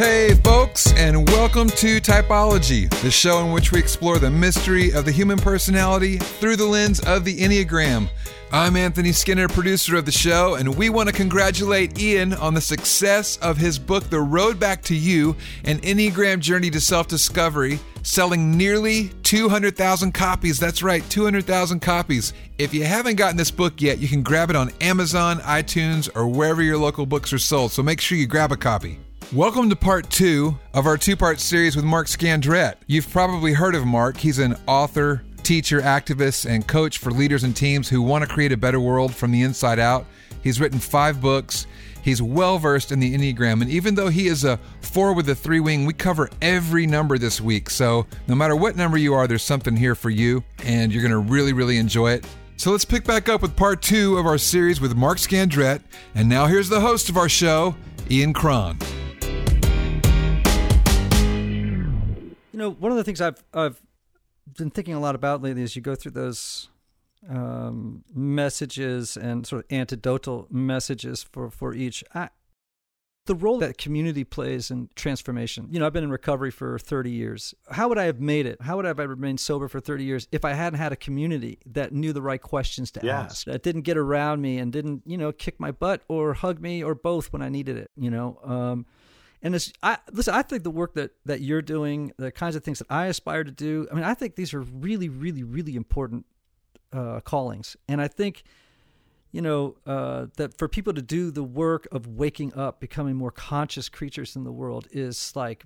Hey, folks, and welcome to Typology, the show in which we explore the mystery of the human personality through the lens of the Enneagram. I'm Anthony Skinner, producer of the show, and we want to congratulate Ian on the success of his book, The Road Back to You An Enneagram Journey to Self Discovery, selling nearly 200,000 copies. That's right, 200,000 copies. If you haven't gotten this book yet, you can grab it on Amazon, iTunes, or wherever your local books are sold, so make sure you grab a copy. Welcome to part two of our two part series with Mark Scandrette. You've probably heard of Mark. He's an author, teacher, activist, and coach for leaders and teams who want to create a better world from the inside out. He's written five books. He's well versed in the Enneagram, and even though he is a four with a three wing, we cover every number this week. So no matter what number you are, there's something here for you, and you're going to really, really enjoy it. So let's pick back up with part two of our series with Mark Scandrette. And now here's the host of our show, Ian Cron. Know, one of the things I've I've been thinking a lot about lately is you go through those um, messages and sort of antidotal messages for for each. I, the role that community plays in transformation. You know, I've been in recovery for 30 years. How would I have made it? How would I have remained sober for 30 years if I hadn't had a community that knew the right questions to yes. ask, that didn't get around me and didn't, you know, kick my butt or hug me or both when I needed it, you know? Um, and this, I listen. I think the work that that you're doing, the kinds of things that I aspire to do. I mean, I think these are really, really, really important uh, callings. And I think, you know, uh, that for people to do the work of waking up, becoming more conscious creatures in the world, is like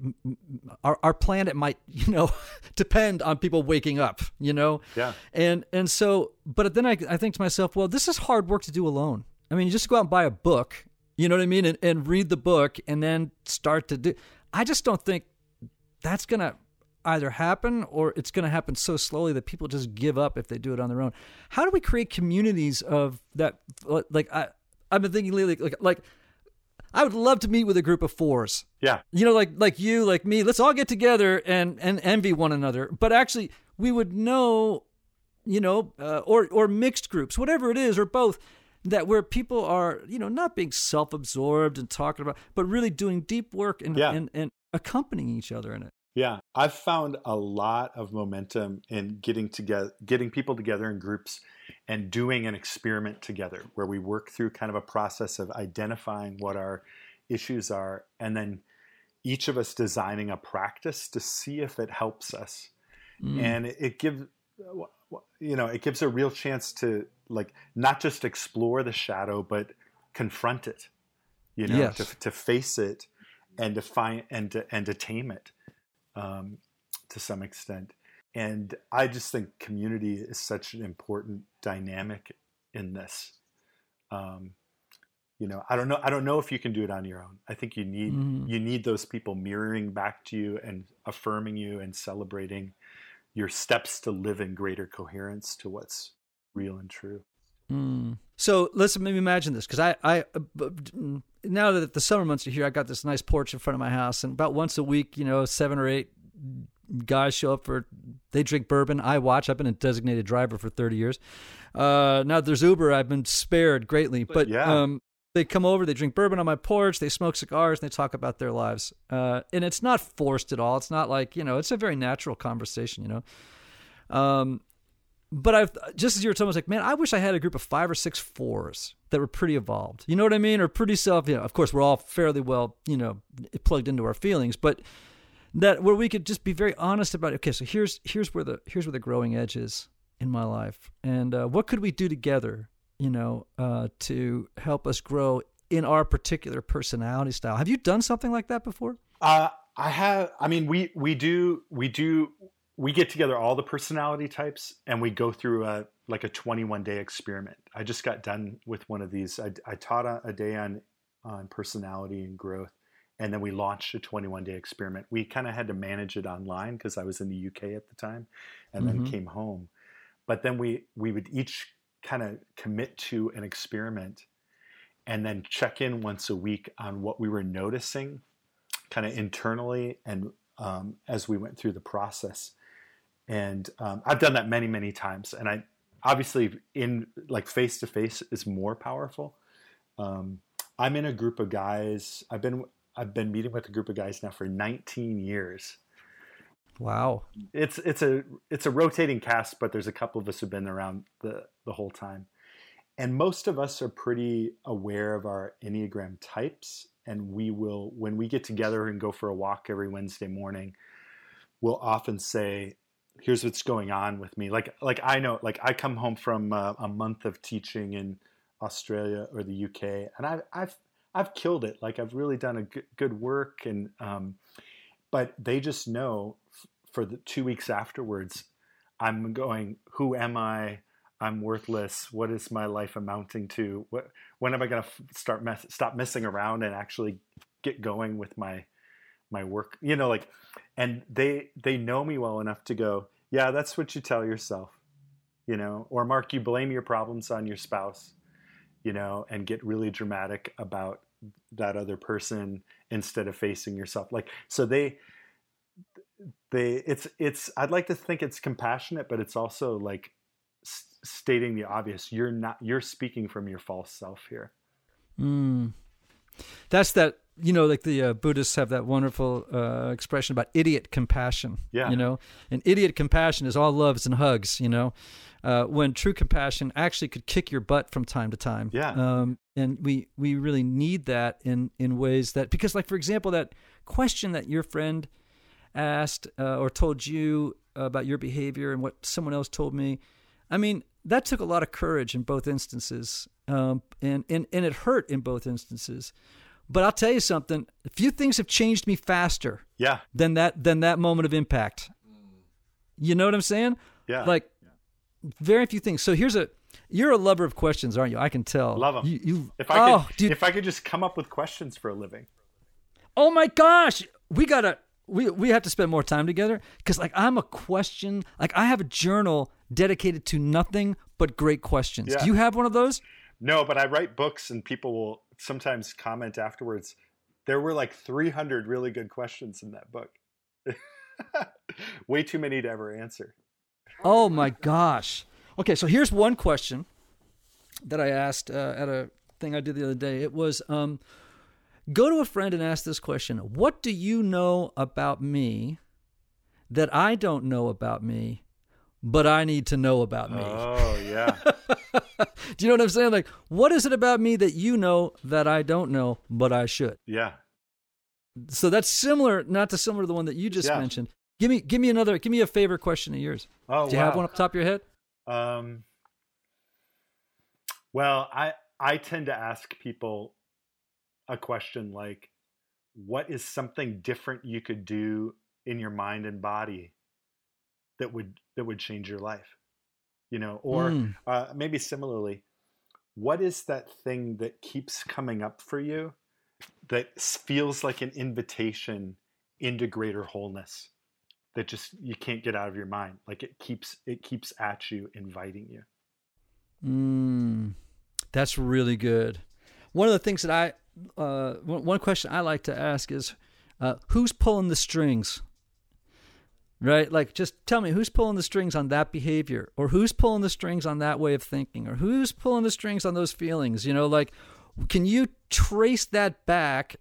our our planet might, you know, depend on people waking up. You know. Yeah. And and so, but then I I think to myself, well, this is hard work to do alone. I mean, you just go out and buy a book you know what I mean? And, and read the book and then start to do. I just don't think that's going to either happen or it's going to happen so slowly that people just give up if they do it on their own. How do we create communities of that? Like I, I've been thinking lately, like like I would love to meet with a group of fours. Yeah, you know, like like you, like me. Let's all get together and and envy one another. But actually, we would know, you know, uh, or or mixed groups, whatever it is, or both that where people are, you know, not being self-absorbed and talking about, but really doing deep work and, yeah. and, and accompanying each other in it. Yeah, I've found a lot of momentum in getting together, getting people together in groups, and doing an experiment together where we work through kind of a process of identifying what our issues are, and then each of us designing a practice to see if it helps us, mm. and it, it gives you know it gives a real chance to like not just explore the shadow but confront it you know yes. to, to face it and to find and to and to tame it um, to some extent and i just think community is such an important dynamic in this um, you know i don't know i don't know if you can do it on your own i think you need mm. you need those people mirroring back to you and affirming you and celebrating your steps to live in greater coherence to what's real and true. Mm. So let's maybe imagine this because I, I, uh, now that the summer months are here, I got this nice porch in front of my house, and about once a week, you know, seven or eight guys show up for they drink bourbon. I watch. I've been a designated driver for thirty years. Uh, now there's Uber. I've been spared greatly, but yeah. um, they come over, they drink bourbon on my porch, they smoke cigars, and they talk about their lives. Uh, and it's not forced at all. It's not like, you know, it's a very natural conversation, you know. Um, but I've just as you were telling me, I was like, man, I wish I had a group of five or six fours that were pretty evolved. You know what I mean? Or pretty self, you know, of course, we're all fairly well, you know, plugged into our feelings, but that where we could just be very honest about, okay, so here's, here's where the, here's where the growing edge is in my life. And uh, what could we do together you know, uh, to help us grow in our particular personality style. Have you done something like that before? Uh, I have. I mean, we we do we do we get together all the personality types and we go through a like a 21 day experiment. I just got done with one of these. I, I taught a, a day on on personality and growth, and then we launched a 21 day experiment. We kind of had to manage it online because I was in the UK at the time, and mm-hmm. then came home. But then we we would each kind of commit to an experiment and then check in once a week on what we were noticing kind of internally and um, as we went through the process and um, i've done that many many times and i obviously in like face to face is more powerful um, i'm in a group of guys i've been I've been meeting with a group of guys now for 19 years. Wow. It's it's a it's a rotating cast, but there's a couple of us who've been around the the whole time. And most of us are pretty aware of our Enneagram types. And we will, when we get together and go for a walk every Wednesday morning, we'll often say, here's what's going on with me. Like, like I know, like I come home from uh, a month of teaching in Australia or the UK, and I've, I've, I've killed it. Like I've really done a good, good work. And, um, but they just know for the two weeks afterwards, I'm going, who am I? I'm worthless. What is my life amounting to? What, when am I going to start mess, stop messing around and actually get going with my my work? You know, like, and they they know me well enough to go, yeah, that's what you tell yourself, you know. Or Mark, you blame your problems on your spouse, you know, and get really dramatic about that other person instead of facing yourself. Like, so they they it's it's I'd like to think it's compassionate, but it's also like stating the obvious. You're not. You're speaking from your false self here. Mm. That's that. You know, like the uh, Buddhists have that wonderful uh, expression about idiot compassion. Yeah. You know, and idiot compassion is all loves and hugs. You know, uh, when true compassion actually could kick your butt from time to time. Yeah. Um, and we we really need that in in ways that because, like for example, that question that your friend asked uh, or told you about your behavior and what someone else told me. I mean, that took a lot of courage in both instances, um, and, and and it hurt in both instances. But I'll tell you something: a few things have changed me faster. Yeah. Than that than that moment of impact. You know what I'm saying? Yeah. Like very few things. So here's a you're a lover of questions, aren't you? I can tell. Love them. You, you if I oh, could, dude. if I could just come up with questions for a living. Oh my gosh, we gotta we we have to spend more time together because like I'm a question like I have a journal dedicated to nothing but great questions. Yeah. Do you have one of those? No, but I write books, and people will sometimes comment afterwards. There were like 300 really good questions in that book. Way too many to ever answer. Oh my gosh. Okay, so here's one question that I asked uh, at a thing I did the other day. It was um, go to a friend and ask this question What do you know about me that I don't know about me, but I need to know about me? Oh, yeah. do you know what I'm saying? Like, what is it about me that you know that I don't know, but I should? yeah. So that's similar, not to similar to the one that you just Yeah. mentioned. Give me, give me another, give me a favorite question of yours. Oh, Do you wow. have one up top of your head? Um, well, I I tend to ask people a question like, "What is something different you could do in your mind and body that would that would change your life?" You know, or Mm. uh, maybe similarly, what is that thing that keeps coming up for you that feels like an invitation into greater wholeness? That just you can't get out of your mind. Like it keeps it keeps at you, inviting you. Mm, that's really good. One of the things that I, uh, one question I like to ask is, uh, who's pulling the strings? Right? Like, just tell me who's pulling the strings on that behavior, or who's pulling the strings on that way of thinking, or who's pulling the strings on those feelings? You know, like, can you trace that back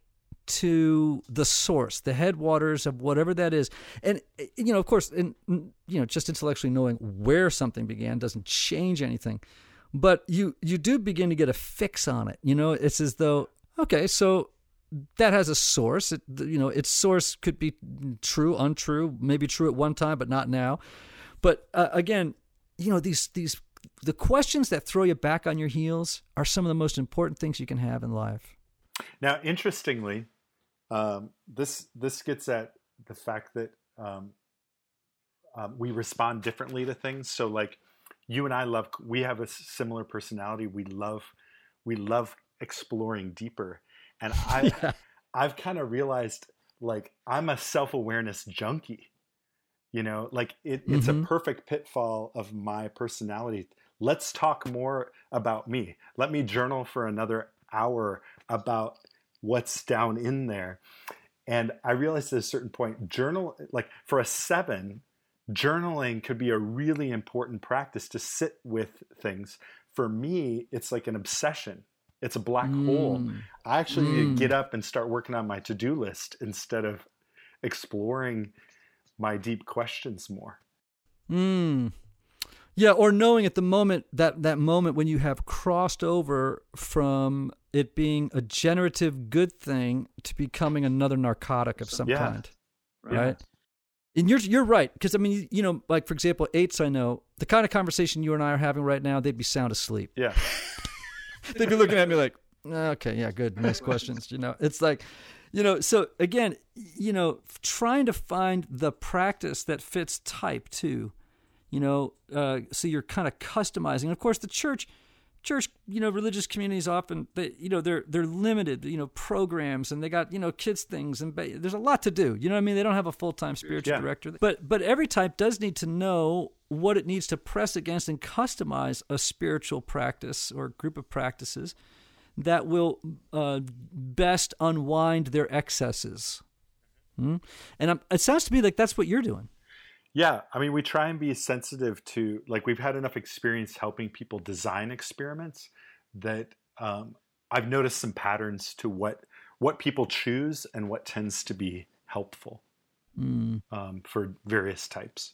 to the source, the headwaters of whatever that is. And you know, of course, in, you know, just intellectually knowing where something began doesn't change anything, but you you do begin to get a fix on it. You know, it's as though okay, so that has a source. It, you know, its source could be true, untrue, maybe true at one time, but not now. But uh, again, you know, these these the questions that throw you back on your heels are some of the most important things you can have in life. Now, interestingly, um, this this gets at the fact that um, um, we respond differently to things. So, like you and I love, we have a similar personality. We love, we love exploring deeper, and I, Yeah. I've kind of realized like I'm a self awareness junkie. You know, like it, it's Mhm. a perfect pitfall of my personality. Let's talk more about me. Let me journal for another hour about what's down in there. And I realized at a certain point, journal, like for a seven, journaling could be a really important practice to sit with things. For me, it's like an obsession. It's a black hole. Mm. I actually need Mm. to get up and start working on my to do list instead of exploring my deep questions more. Mm. Yeah, or knowing at the moment that that moment when you have crossed over from it being a generative good thing to becoming another narcotic of some Yeah. kind, Yeah. And you're you're right because I mean you, know like for example eights I know the kind of conversation you and I are having right now they'd be sound asleep. Yeah. they'd be looking at me like okay yeah good nice questions you know? It's like you know so again you know trying to find the practice that fits type too you know uh, so you're kind of customizing. Of course the church church you know religious communities often they you know they're they're limited you know programs and they got you know kids things and ba- there's a lot to do. You know what i mean? They don't have a full-time spiritual Yeah. director. But but every type does need to know what it needs to press against and customize a spiritual practice or group of practices that will uh, best unwind their excesses. Hmm? and um it sounds to me like that's what you're doing Yeah, I mean, we try and be sensitive to like we've had enough experience helping people design experiments that um, I've noticed some patterns to what what people choose and what tends to be helpful Mm. um, for various types.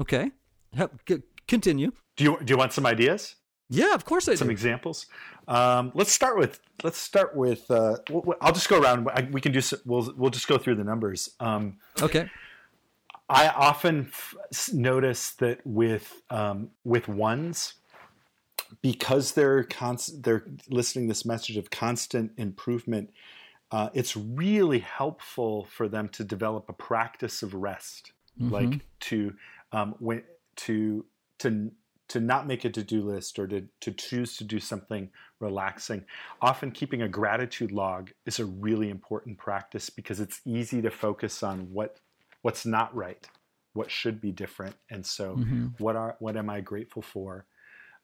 okay Help, c- continue Do you do you want some ideas? yeah of course i Some do examples. Um, let's start with let's start with. Uh, I'll just go around. We can do. We'll we'll just go through the numbers. Um, okay I often f- notice that with um, with ones, because they're const- they're listening this message of constant improvement. Uh, it's really helpful for them to develop a practice of rest, like to um, when to to to not make a to-do list or to, to choose to do something relaxing often keeping a gratitude log is a really important practice because it's easy to focus on what what's not right what should be different and so what are what am i grateful for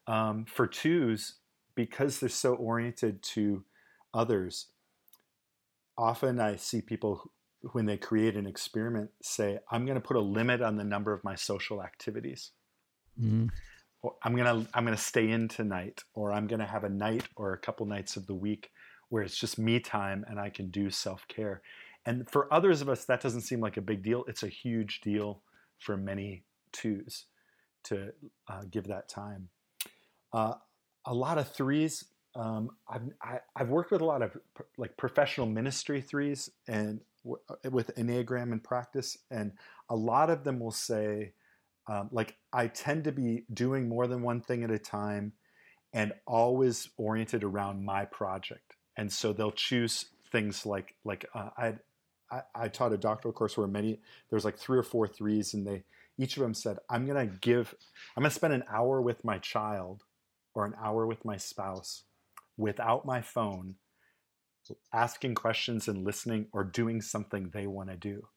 um, for twos because they're so oriented to others often i see people when they create an experiment say i'm going to put a limit on the number of my social activities Mm. or I'm gonna I'm gonna stay in tonight, or I'm gonna have a night or a couple nights of the week where it's just me time and I can do self care. And for others of us, that doesn't seem like a big deal. It's a huge deal for many twos to uh, give that time. Uh, a lot of threes. Um, I've I, I've worked with a lot of pr- like professional ministry threes and w- with enneagram and practice, and a lot of them will say um, like I tend to be doing more than one thing at a time and always oriented around my project. And so they'll choose things like like uh, I, I I taught a doctoral course where many there's like three or four threes and they each of them said I'm gonna give I'm gonna spend an hour with my child or an hour with my spouse without my phone asking questions and listening or doing something they want to do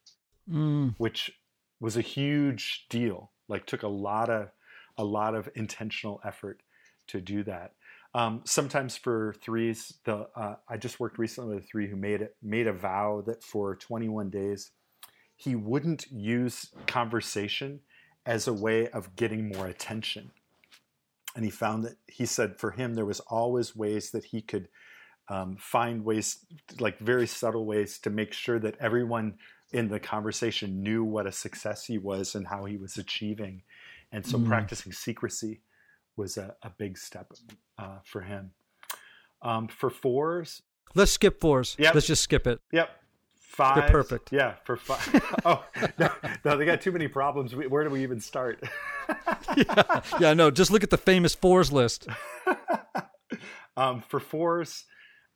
Mm. which was a huge deal. Like took a lot of a lot of intentional effort to do that. Um, sometimes for threes, the uh, I just worked recently with a three who made it made a vow that for 21 days he wouldn't use conversation as a way of getting more attention. And he found that he said for him there was always ways that he could um, find ways, like very subtle ways, to make sure that everyone in the conversation knew what a success he was and how he was achieving. And so Mm. practicing secrecy was a, a big step uh, for him. Um, for fours, let's skip fours Yep. let's just skip it yep. Five. perfect. Yeah, for five. oh, no, no, they got too many problems. We- Where do we even start? yeah no just look at the famous fours list um, for fours,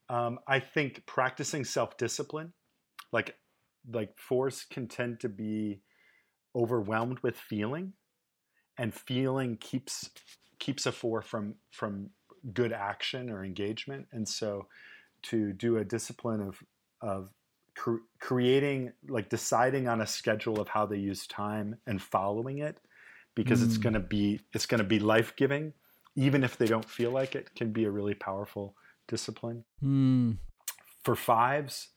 um, I think practicing self discipline, like like fours can tend to be overwhelmed with feeling, and feeling keeps keeps a four from from good action or engagement, and so to do a discipline of of cr- creating like deciding on a schedule of how they use time and following it because it's Mm. going to be it's going to be life-giving even if they don't feel like it can be a really powerful discipline Mm. for fives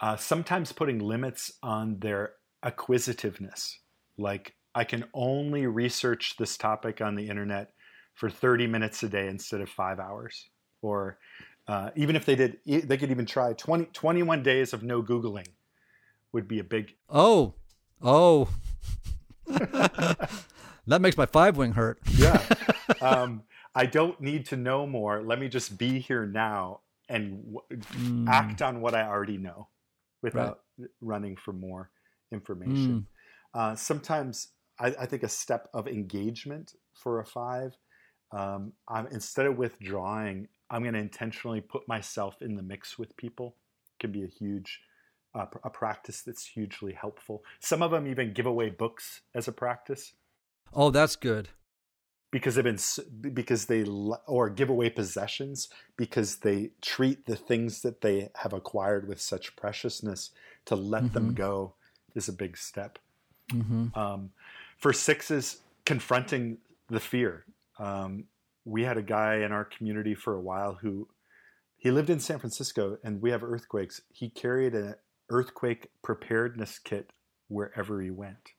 uh, sometimes putting limits on their acquisitiveness like i can only research this topic on the internet for 30 minutes a day instead of five hours or Uh, even if they did, they could even try 20, 21 days of no Googling would be a big. Oh, oh. that makes my five wing hurt. yeah. Um, I don't need to know more. Let me just be here now and w- mm. act on what I already know without right. running for more information. Mm. Uh, sometimes I, I, think a step of engagement for a five, um, I'm, instead of withdrawing, I'm going to intentionally put myself in the mix with people. It can be a huge uh, a practice that's hugely helpful. Some of them even give away books as a practice. Oh, that's good. Because they've been because they or give away possessions because they treat the things that they have acquired with such preciousness to let mm-hmm. them go is a big step. Mm-hmm. Um, for sixes, confronting the fear. Um, we had a guy in our community for a while who he lived in San Francisco and we have earthquakes. He carried an earthquake preparedness kit wherever he went.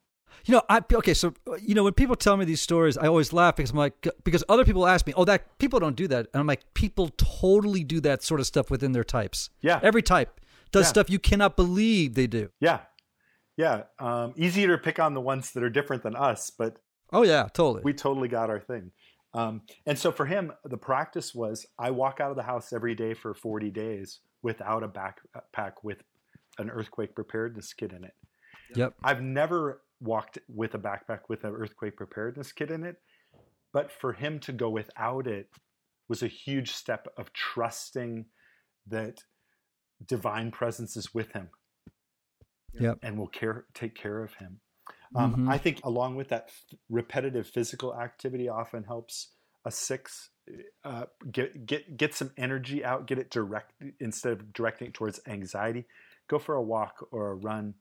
You know, I okay. So you know, when people tell me these stories, I always laugh because I'm like, because other people ask me, "Oh, that people don't do that," and I'm like, people totally do that sort of stuff within their types. Yeah, every type does yeah. stuff you cannot believe they do. Yeah, yeah. Um, easier to pick on the ones that are different than us, but oh yeah, totally. We totally got our thing. Um, and so for him, the practice was I walk out of the house every day for 40 days without a backpack with an earthquake preparedness kit in it. Yep. I've never walked with a backpack with an earthquake preparedness kit in it, but for him to go without it was a huge step of trusting that divine presence is with him. Yep. And will care take care of him. Um, mm-hmm. I think along with that f- repetitive physical activity often helps a six uh, get get get some energy out, get it direct instead of directing it towards anxiety. Go for a walk or a run,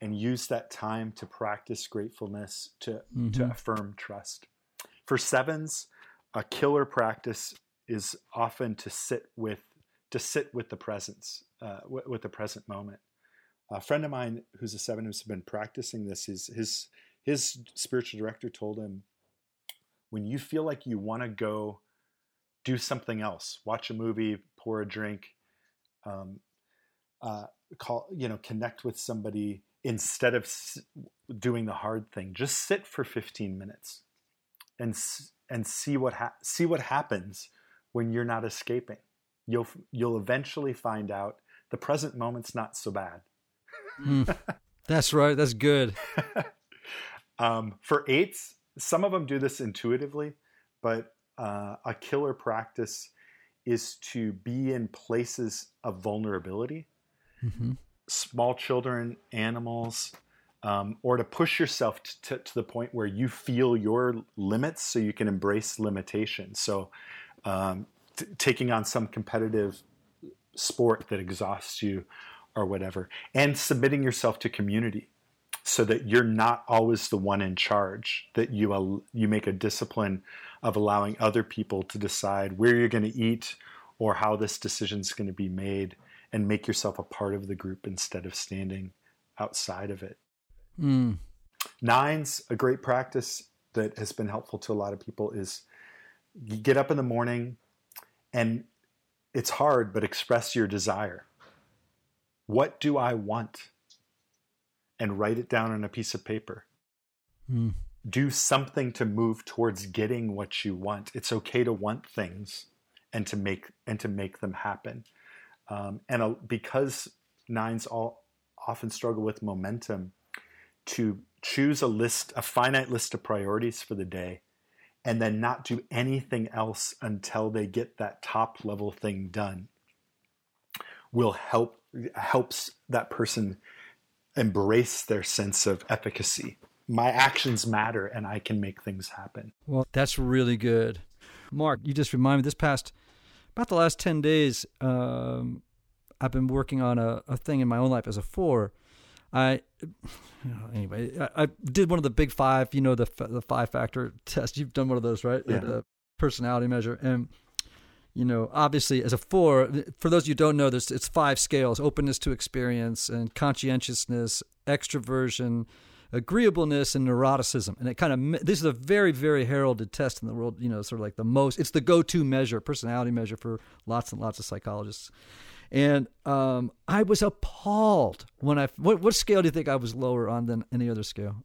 and use that time to practice gratefulness to mm-hmm. to affirm trust. For sevens, a killer practice is often to sit with to sit with the presence uh, with, with the present moment a friend of mine who's a seven who's been practicing this. Is his his spiritual director told him when you feel like you want to go do something else watch a movie pour a drink um, uh, call you know connect with somebody instead of doing the hard thing just sit for 15 minutes and and see what ha- see what happens when you're not escaping. You'll you'll eventually find out the present moment's not so bad mm, that's right. That's good. um, for eights, some of them do this intuitively, but uh, a killer practice is to be in places of vulnerability. Mm-hmm. Small children, animals, um, or to push yourself t- t- to the point where you feel your limits so you can embrace limitation. So, um, t- taking on some competitive sport that exhausts you, or whatever, and submitting yourself to community so that you're not always the one in charge, that you, you make a discipline of allowing other people to decide where you're going to eat or how this decision is going to be made and make yourself a part of the group instead of standing outside of it. Mm. Nines, a great practice that has been helpful to a lot of people is you get up in the morning and it's hard, but express your desire. What do I want? And write it down on a piece of paper. Mm. Do something to move towards getting what you want. It's okay to want things and to make and to make them happen. Um, and a, because nines all often struggle with momentum, to choose a list, a finite list of priorities for the day, and then not do anything else until they get that top level thing done will help helps that person embrace their sense of efficacy. My actions matter and I can make things happen. Well, that's really good. Mark, you just remind me this past about the last 10 days, um, I've been working on a, a thing in my own life as a four. I, you know, anyway, I, I, did one of the big five, you know, the the five factor test. You've done one of those, right? Yeah. The personality measure. And you know, obviously as a four, for those you don't know this, it's five scales: openness to experience and conscientiousness, extroversion, agreeableness and neuroticism. And it kind of this is a very very heralded test in the world. You know, sort of like the most. It's the go-to measure, personality measure for lots and lots of psychologists. And um, I was appalled when I. What, what scale do you think I was lower on than any other scale?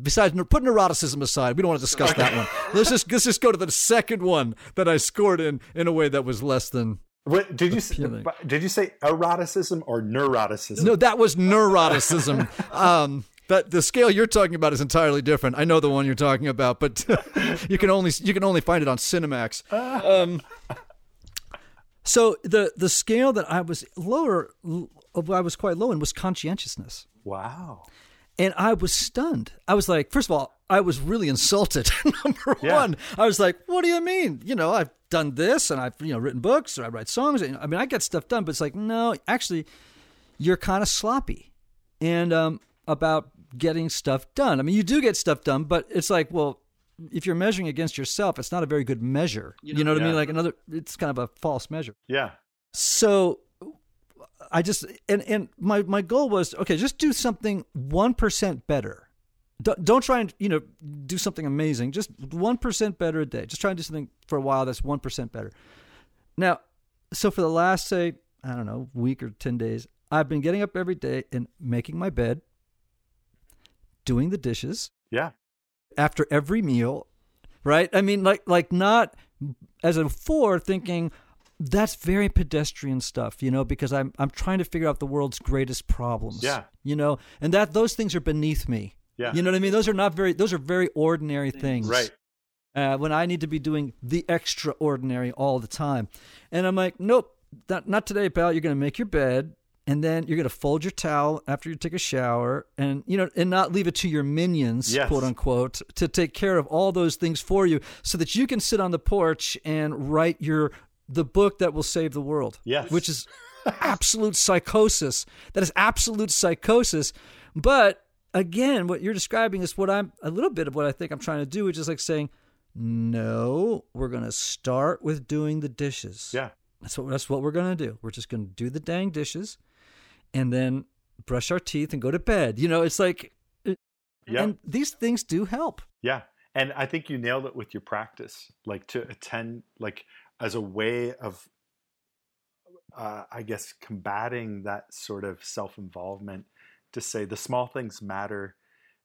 Besides, put neuroticism aside, we don't want to discuss that one. Let's just let's just go to the second one that I scored in in a way that was less than. What did you say, did you say eroticism or neuroticism? No, that was neuroticism. um, but the scale you're talking about is entirely different. I know the one you're talking about, but you can only you can only find it on Cinemax. Um, so the the scale that I was lower, I was quite low in was conscientiousness. Wow. And I was stunned. I was like, first of all, I was really insulted. Number yeah. one, I was like, "What do you mean? You know, I've done this, and I've you know written books, or I write songs. I mean, I get stuff done, but it's like, no, actually, you're kind of sloppy, and um, about getting stuff done. I mean, you do get stuff done, but it's like, well, if you're measuring against yourself, it's not a very good measure. You know, you know what yeah. I mean? Like another, it's kind of a false measure. Yeah. So I just and and my my goal was okay, just do something one percent better. Don't, don't try and you know do something amazing. Just one percent better a day. Just try and do something for a while that's one percent better. Now, so for the last say I don't know week or ten days, I've been getting up every day and making my bed, doing the dishes. Yeah. After every meal, right? I mean, like like not as a four thinking that's very pedestrian stuff, you know, because I'm I'm trying to figure out the world's greatest problems. Yeah. You know, and that those things are beneath me. Yeah. You know what I mean? Those are not very those are very ordinary things. Right. Uh, when I need to be doing the extraordinary all the time. And I'm like, nope, not, not today, pal. You're going to make your bed and then you're going to fold your towel after you take a shower and you know and not leave it to your minions yes. quote unquote to take care of all those things for you so that you can sit on the porch and write your the book that will save the world. Yes. Which is absolute psychosis. That is absolute psychosis. But again, what you're describing is what I'm a little bit of what I think I'm trying to do, which is like saying, no, we're going to start with doing the dishes. Yeah. That's what that's what we're going to do. We're just going to do the dang dishes and then brush our teeth and go to bed. You know, it's like yeah. and these things do help. Yeah. And I think you nailed it with your practice. Like to attend like as a way of uh, I guess combating that sort of self-involvement to say the small things matter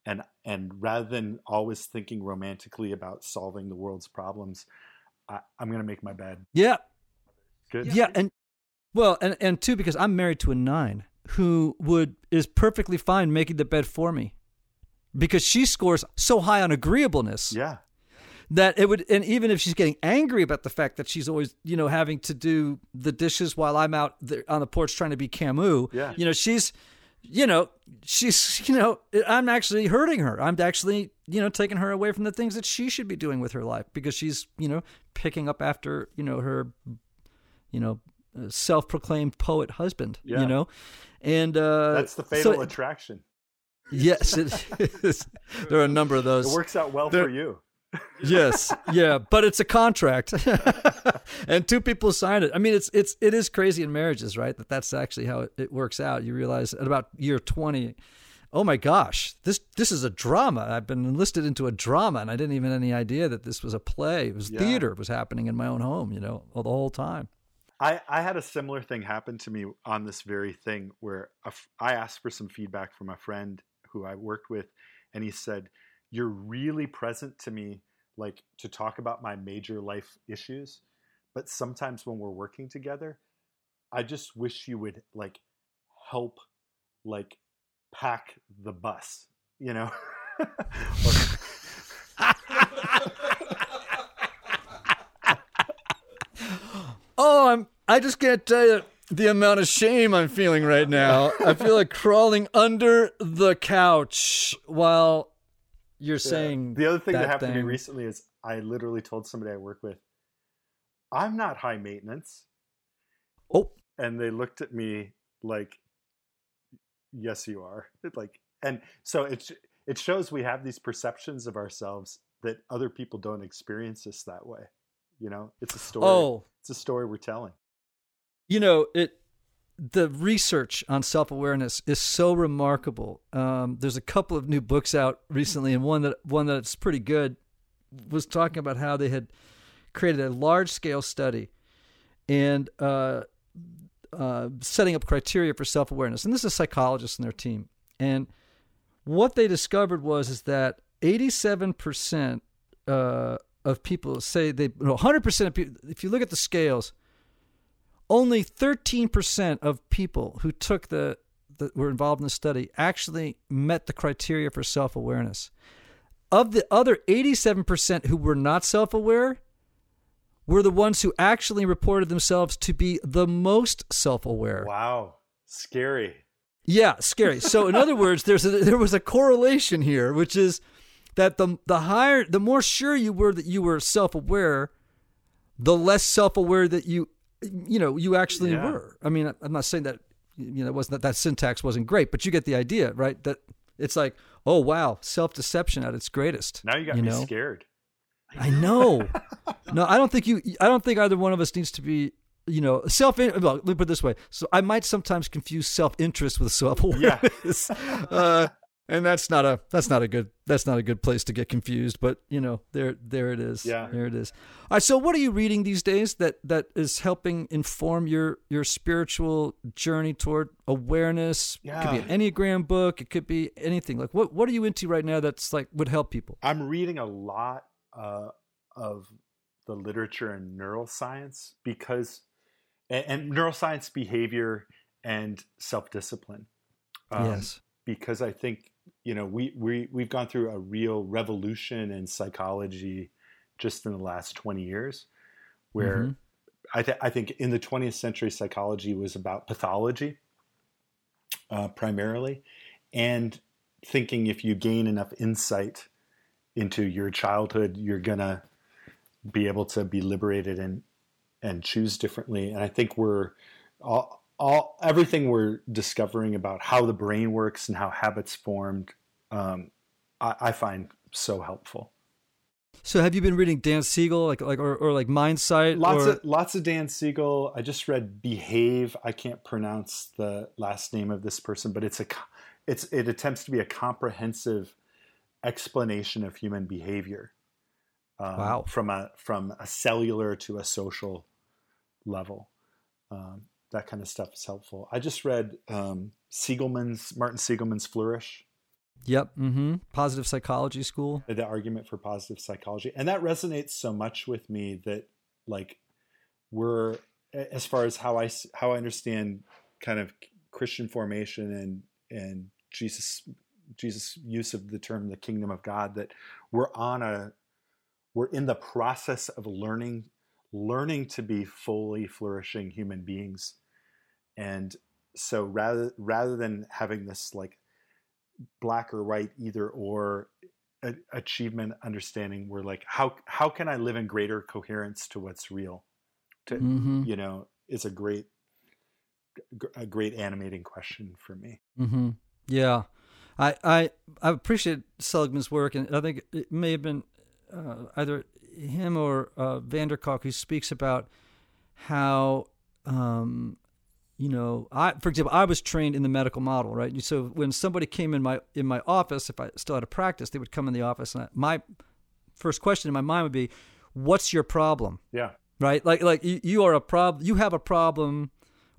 and and rather than always thinking romantically about solving the world's problems I, am going to make my bed. Yeah. Good. Yeah and well and and two because i'm married to a nine who would is perfectly fine making the bed for me because she scores so high on agreeableness. Yeah that it would and even if she's getting angry about the fact that she's always you know having to do the dishes while i'm out there on the porch trying to be camus yeah. you know she's you know she's you know i'm actually hurting her. I'm actually you know taking her away from the things that she should be doing with her life because she's you know picking up after you know her you know self-proclaimed poet husband yeah. you know? And uh that's the fatal so, attraction. Yes it is. There are a number of those. it works out well there, for you yes, yeah, but it's a contract, and two people sign it. I mean, it's it's it is crazy in marriages, right? That that's actually how it, it works out. You realize at about year twenty, oh my gosh, this this is a drama. I've been enlisted into a drama, and I didn't even have any idea that this was a play. It was yeah. theater. It was happening in my own home, you know, all the whole time. I, I had a similar thing happen to me on this very thing where I asked for some feedback from a friend who I worked with, and he said, you're really present to me like to talk about my major life issues but sometimes when we're working together i just wish you would like help like pack the bus you know oh i'm i just can't tell you the amount of shame I'm feeling right now. I feel like crawling under the couch while you're yeah. saying the other thing that, that happened thing. to me recently is I literally told somebody I work with, I'm not high maintenance. Oh. And they looked at me like, yes, you are. Like, and so it, it shows we have these perceptions of ourselves that other people don't experience us that way. You know, it's a story. Oh, it's a story we're telling. You know, it, the research on self awareness is so remarkable. Um, there's a couple of new books out recently, and one that one that's pretty good was talking about how they had created a large scale study and uh, uh, setting up criteria for self awareness. And this is a psychologist and their team. And what they discovered was is that 87% uh, of people say they, 100% of people, if you look at the scales, only 13% of people who took the that were involved in the study actually met the criteria for self-awareness. Of the other 87% who were not self-aware, were the ones who actually reported themselves to be the most self-aware. Wow, scary. Yeah, scary. So in other words, there's a, there was a correlation here, which is that the the higher, the more sure you were that you were self-aware, the less self-aware that you you know you actually Yeah. were. I mean, I'm not saying that you know it wasn't that that syntax wasn't great, but you get the idea, right? That it's like, oh wow, self-deception at its greatest. Now you got you me know? scared. I know. no, I don't think you. I don't think either one of us needs to be. You know, self. Well, let me put it this way. So I might sometimes confuse self-interest with self-awareness, uh, and that's not a that's not a good that's not a good place to get confused. But you know, there there it is. Yeah. there it is. All right. So, what are you reading these days that that is helping inform your your spiritual journey toward awareness? It could be an enneagram book. It could be anything. Like, what what are you into right now? That's like would help people. I'm reading a lot uh, of the literature in neuroscience because, and, and neuroscience behavior and self discipline. yes. because I think you know we we we've gone through a real revolution in psychology just in the last 20 years where Mhm. I, th- I think in the 20th century psychology was about pathology uh, primarily and thinking if you gain enough insight into your childhood you're gonna be able to be liberated and and choose differently and i think we're all, all everything we're discovering about how the brain works and how habits formed um, I, I find so helpful So have you been reading Dan Siegel, like like or, or like Mindsight? lots or, of lots of Dan Siegel. I just read Behave. I can't pronounce the last name of this person, but it's a it's it attempts to be a comprehensive explanation of human behavior. Um, Wow. From a from a cellular to a social level, um, that kind of stuff is helpful. I just read um, Seligman's Martin Seligman's Flourish. Yep. Mm-hmm. Positive Psychology School. the argument for positive psychology and that resonates so much with me that like we're as far as how I how i understand kind of christian formation and and jesus jesus use of the term the kingdom of god that we're on a we're in the process of learning learning to be fully flourishing human beings and so rather rather than having this like black or white either or a- achievement understanding we're like how how can i live in greater coherence to what's real to Mm-hmm. you know is a great a great animating question for me Mm-hmm. Yeah. I, I I appreciate Seligman's work, and I think it may have been uh, either him or uh, van der Kolk who speaks about how um, you know I for example I was trained in the medical model right so when somebody came in my in my office if I still had a practice they would come in the office and I, my first question in my mind would be what's your problem yeah right? Like like you, you are a problem. You have a problem,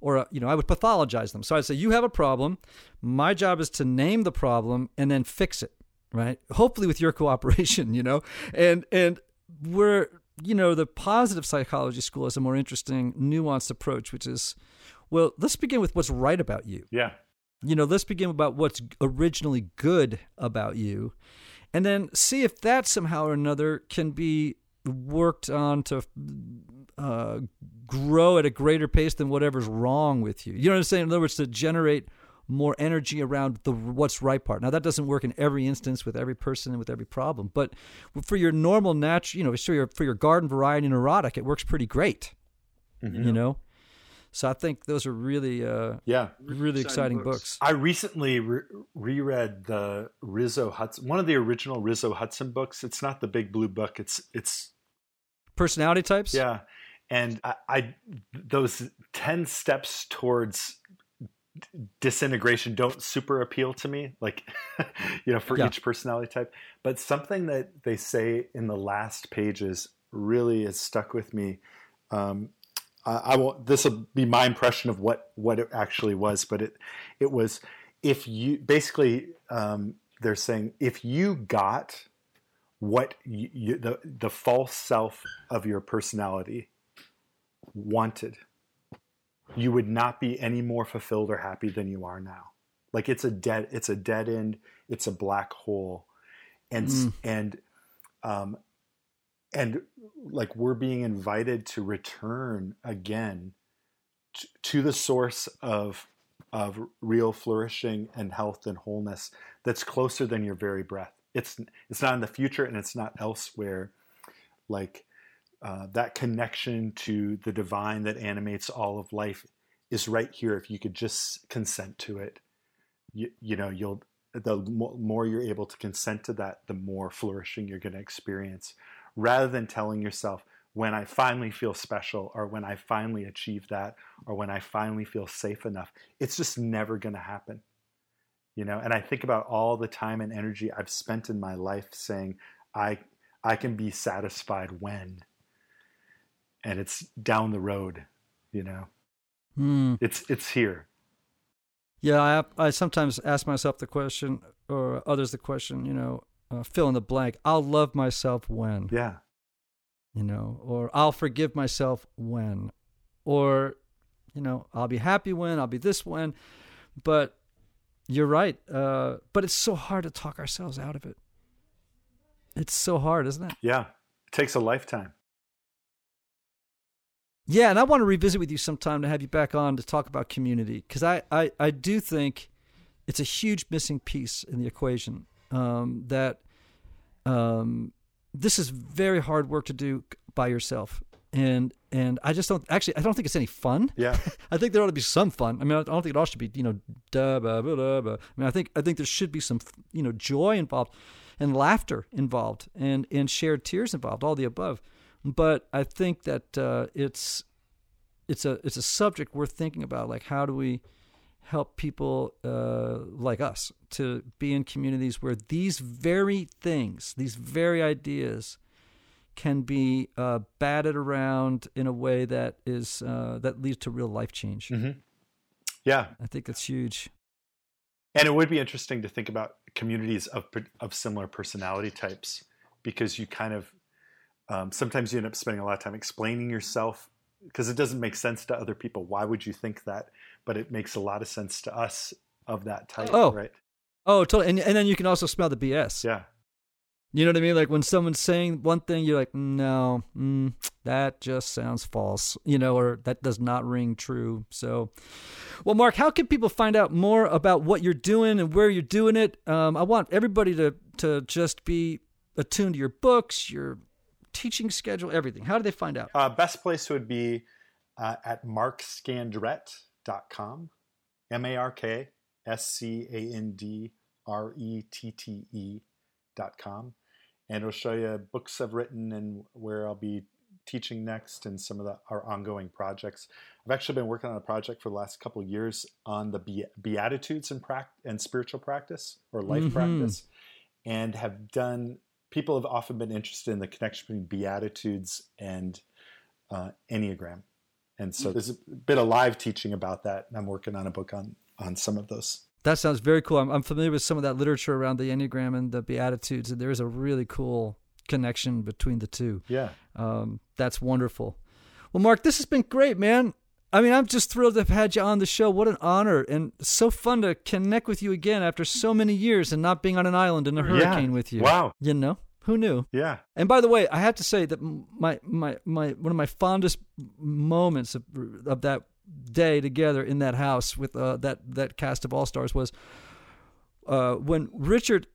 or a, you know, I would pathologize them. So I'd say you have a problem. My job is to name the problem and then fix it, right? Hopefully with your cooperation, you know, and and we're you know the positive psychology school has a more interesting, nuanced approach, which is, well, let's begin with what's right about you yeah you know, let's begin about what's originally good about you, and then see if that somehow or another can be worked on to uh, grow at a greater pace than whatever's wrong with you. You know what I'm saying? In other words, to generate more energy around the what's right part. Now that doesn't work in every instance with every person and with every problem, but for your normal natural, you know, for your for your garden variety neurotic, it works pretty great. You know, so I think those are really uh, yeah really exciting, Exciting books. books. i recently re- reread the Riso Hudson one of the original Riso Hudson books it's not the big blue book it's it's Personality types. Yeah, and I, I those 10 steps towards disintegration don't super appeal to me like you know for Yeah. each personality type but something that they say in the last pages really has stuck with me um, I, I won't this will be my impression of what what it actually was but it it was if you basically um, they're saying if you got what you, you, the the false self of your personality wanted you would not be any more fulfilled or happy than you are now like it's a dead it's a dead end it's a black hole and Mm. and um and like we're being invited to return again to the source of of real flourishing and health and wholeness that's closer than your very breath. It's it's not in the future and it's not elsewhere. Like uh, that connection to the divine that animates all of life is right here if you could just consent to it. You, you know you'll the more you're able to consent to that the more flourishing you're going to experience rather than telling yourself when i finally feel special or when i finally achieve that or when i finally feel safe enough it's just never going to happen. You know and i think about all the time and energy i've spent in my life saying i i can be satisfied when and it's down the road you know? Hmm. it's it's here. Yeah, I, I sometimes ask myself the question, or others the question, you know, uh, fill in the blank. I'll love myself when, yeah you know, or I'll forgive myself when, or, you know, I'll be happy when, I'll be this when. But you're right. Uh, but it's so hard to talk ourselves out of it. It's so hard, isn't it? yeah it takes a lifetime Yeah, and I want to revisit with you sometime to have you back on to talk about community because I, I, I do think it's a huge missing piece in the equation. Um, that um, this is very hard work to do by yourself, and and I just don't actually I don't think it's any fun. yeah I think there ought to be some fun. I mean, I don't think it all should be you know da ba ba da ba. I mean, I think I think there should be some you know joy involved, and laughter involved, and and shared tears involved, all the above. But I think that uh, it's it's a it's a subject worth thinking about. Like, how do we help people uh, like us to be in communities where these very things, these very ideas, can be uh, batted around in a way that is uh, that leads to real life change. hmm yeah I think that's huge. And it would be interesting to think about communities of of similar personality types because you kind of um, sometimes you end up spending a lot of time explaining yourself because it doesn't make sense to other people. Why would you think that? But it makes a lot of sense to us of that type, Oh. right? Oh, totally. And and then you can also smell the BS. Yeah, You know what I mean? Like when someone's saying one thing, you're like, no, mm, that just sounds false, you know, or that does not ring true. So, well, Mark, how can people find out more about what you're doing and where you're doing it? Um, I want everybody to to just be attuned to your books, your teaching schedule, everything. How do they find out? uh, best place would be uh, at markscandrette.com, M A R K S C A N D R E T T E dot com, and it'll show you books I've written and where I'll be teaching next and some of the, our ongoing projects. I've actually been working on a project for the last couple of years on the Beatitudes and, prac- and spiritual practice or life Mhm. practice, and have done. People have often been interested in the connection between Beatitudes and uh, Enneagram, and so there's a bit of live teaching about that. And I'm working on a book on on some of those. That sounds very cool. I'm, I'm familiar with some of that literature around the Enneagram and the Beatitudes, and there is a really cool connection between the two. Yeah. Um, that's wonderful. Well, Mark, this has been great, man. I mean, I'm just thrilled to have had you on the show. What an honor, and so fun to connect with you again after so many years and not being on an island in a hurricane Yeah. with you. Wow. You know, who knew? Yeah. And by the way, I have to say that my my my one of my fondest moments of, of that day together in that house with uh, that that cast of all stars was uh, when Richard.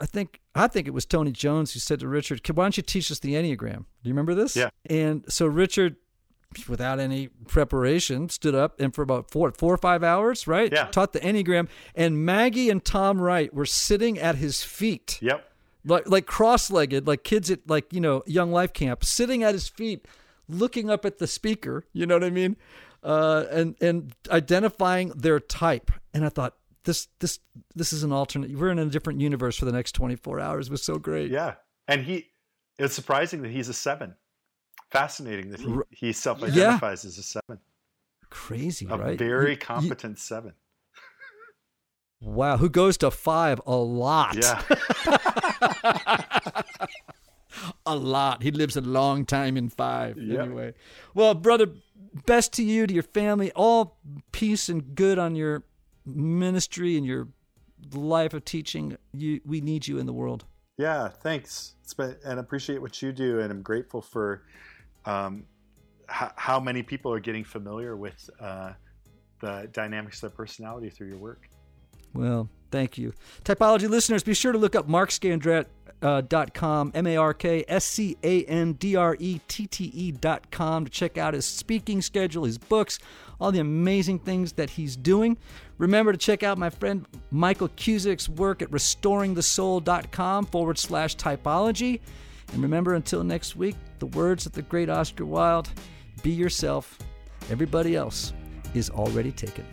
I think I think it was Tony Jones who said to Richard, "Why don't you teach us the Enneagram?" Do you remember this? Yeah. And so Richard, without any preparation, stood up and for about four four or five hours, right? Yeah. Taught the Enneagram, and Maggie and Tom Wright were sitting at his feet Yep. Like like cross-legged like kids at like you know young life camp sitting at his feet looking up at the speaker. You know what I mean? Uh, and and identifying their type. And I thought this this this is an alternate. We're in a different universe for the next 24 hours. It was so great. Yeah, and he. It's surprising that he's a seven. Fascinating that he he self-identifies yeah. as a seven. Crazy, a right? very competent you, seven. Wow, who goes to five a lot? Yeah. a lot. He lives a long time in five. Yep. Anyway. Well, brother, best to you, to your family, all peace and good on your ministry and your life of teaching. You, we need you in the world. Yeah, thanks. It's been, and appreciate what you do, and I'm grateful for um, h- how many people are getting familiar with uh, the dynamics of their personality through your work. Well, thank you. Typology listeners, be sure to look up markscandrette.com, uh, M A R K S C A N D R E T T E.com to check out his speaking schedule, his books, all the amazing things that he's doing. Remember to check out my friend Michael Cusick's work at restoringthesoul.com forward slash typology. And remember, until next week, the words of the great Oscar Wilde be yourself. Everybody else is already taken.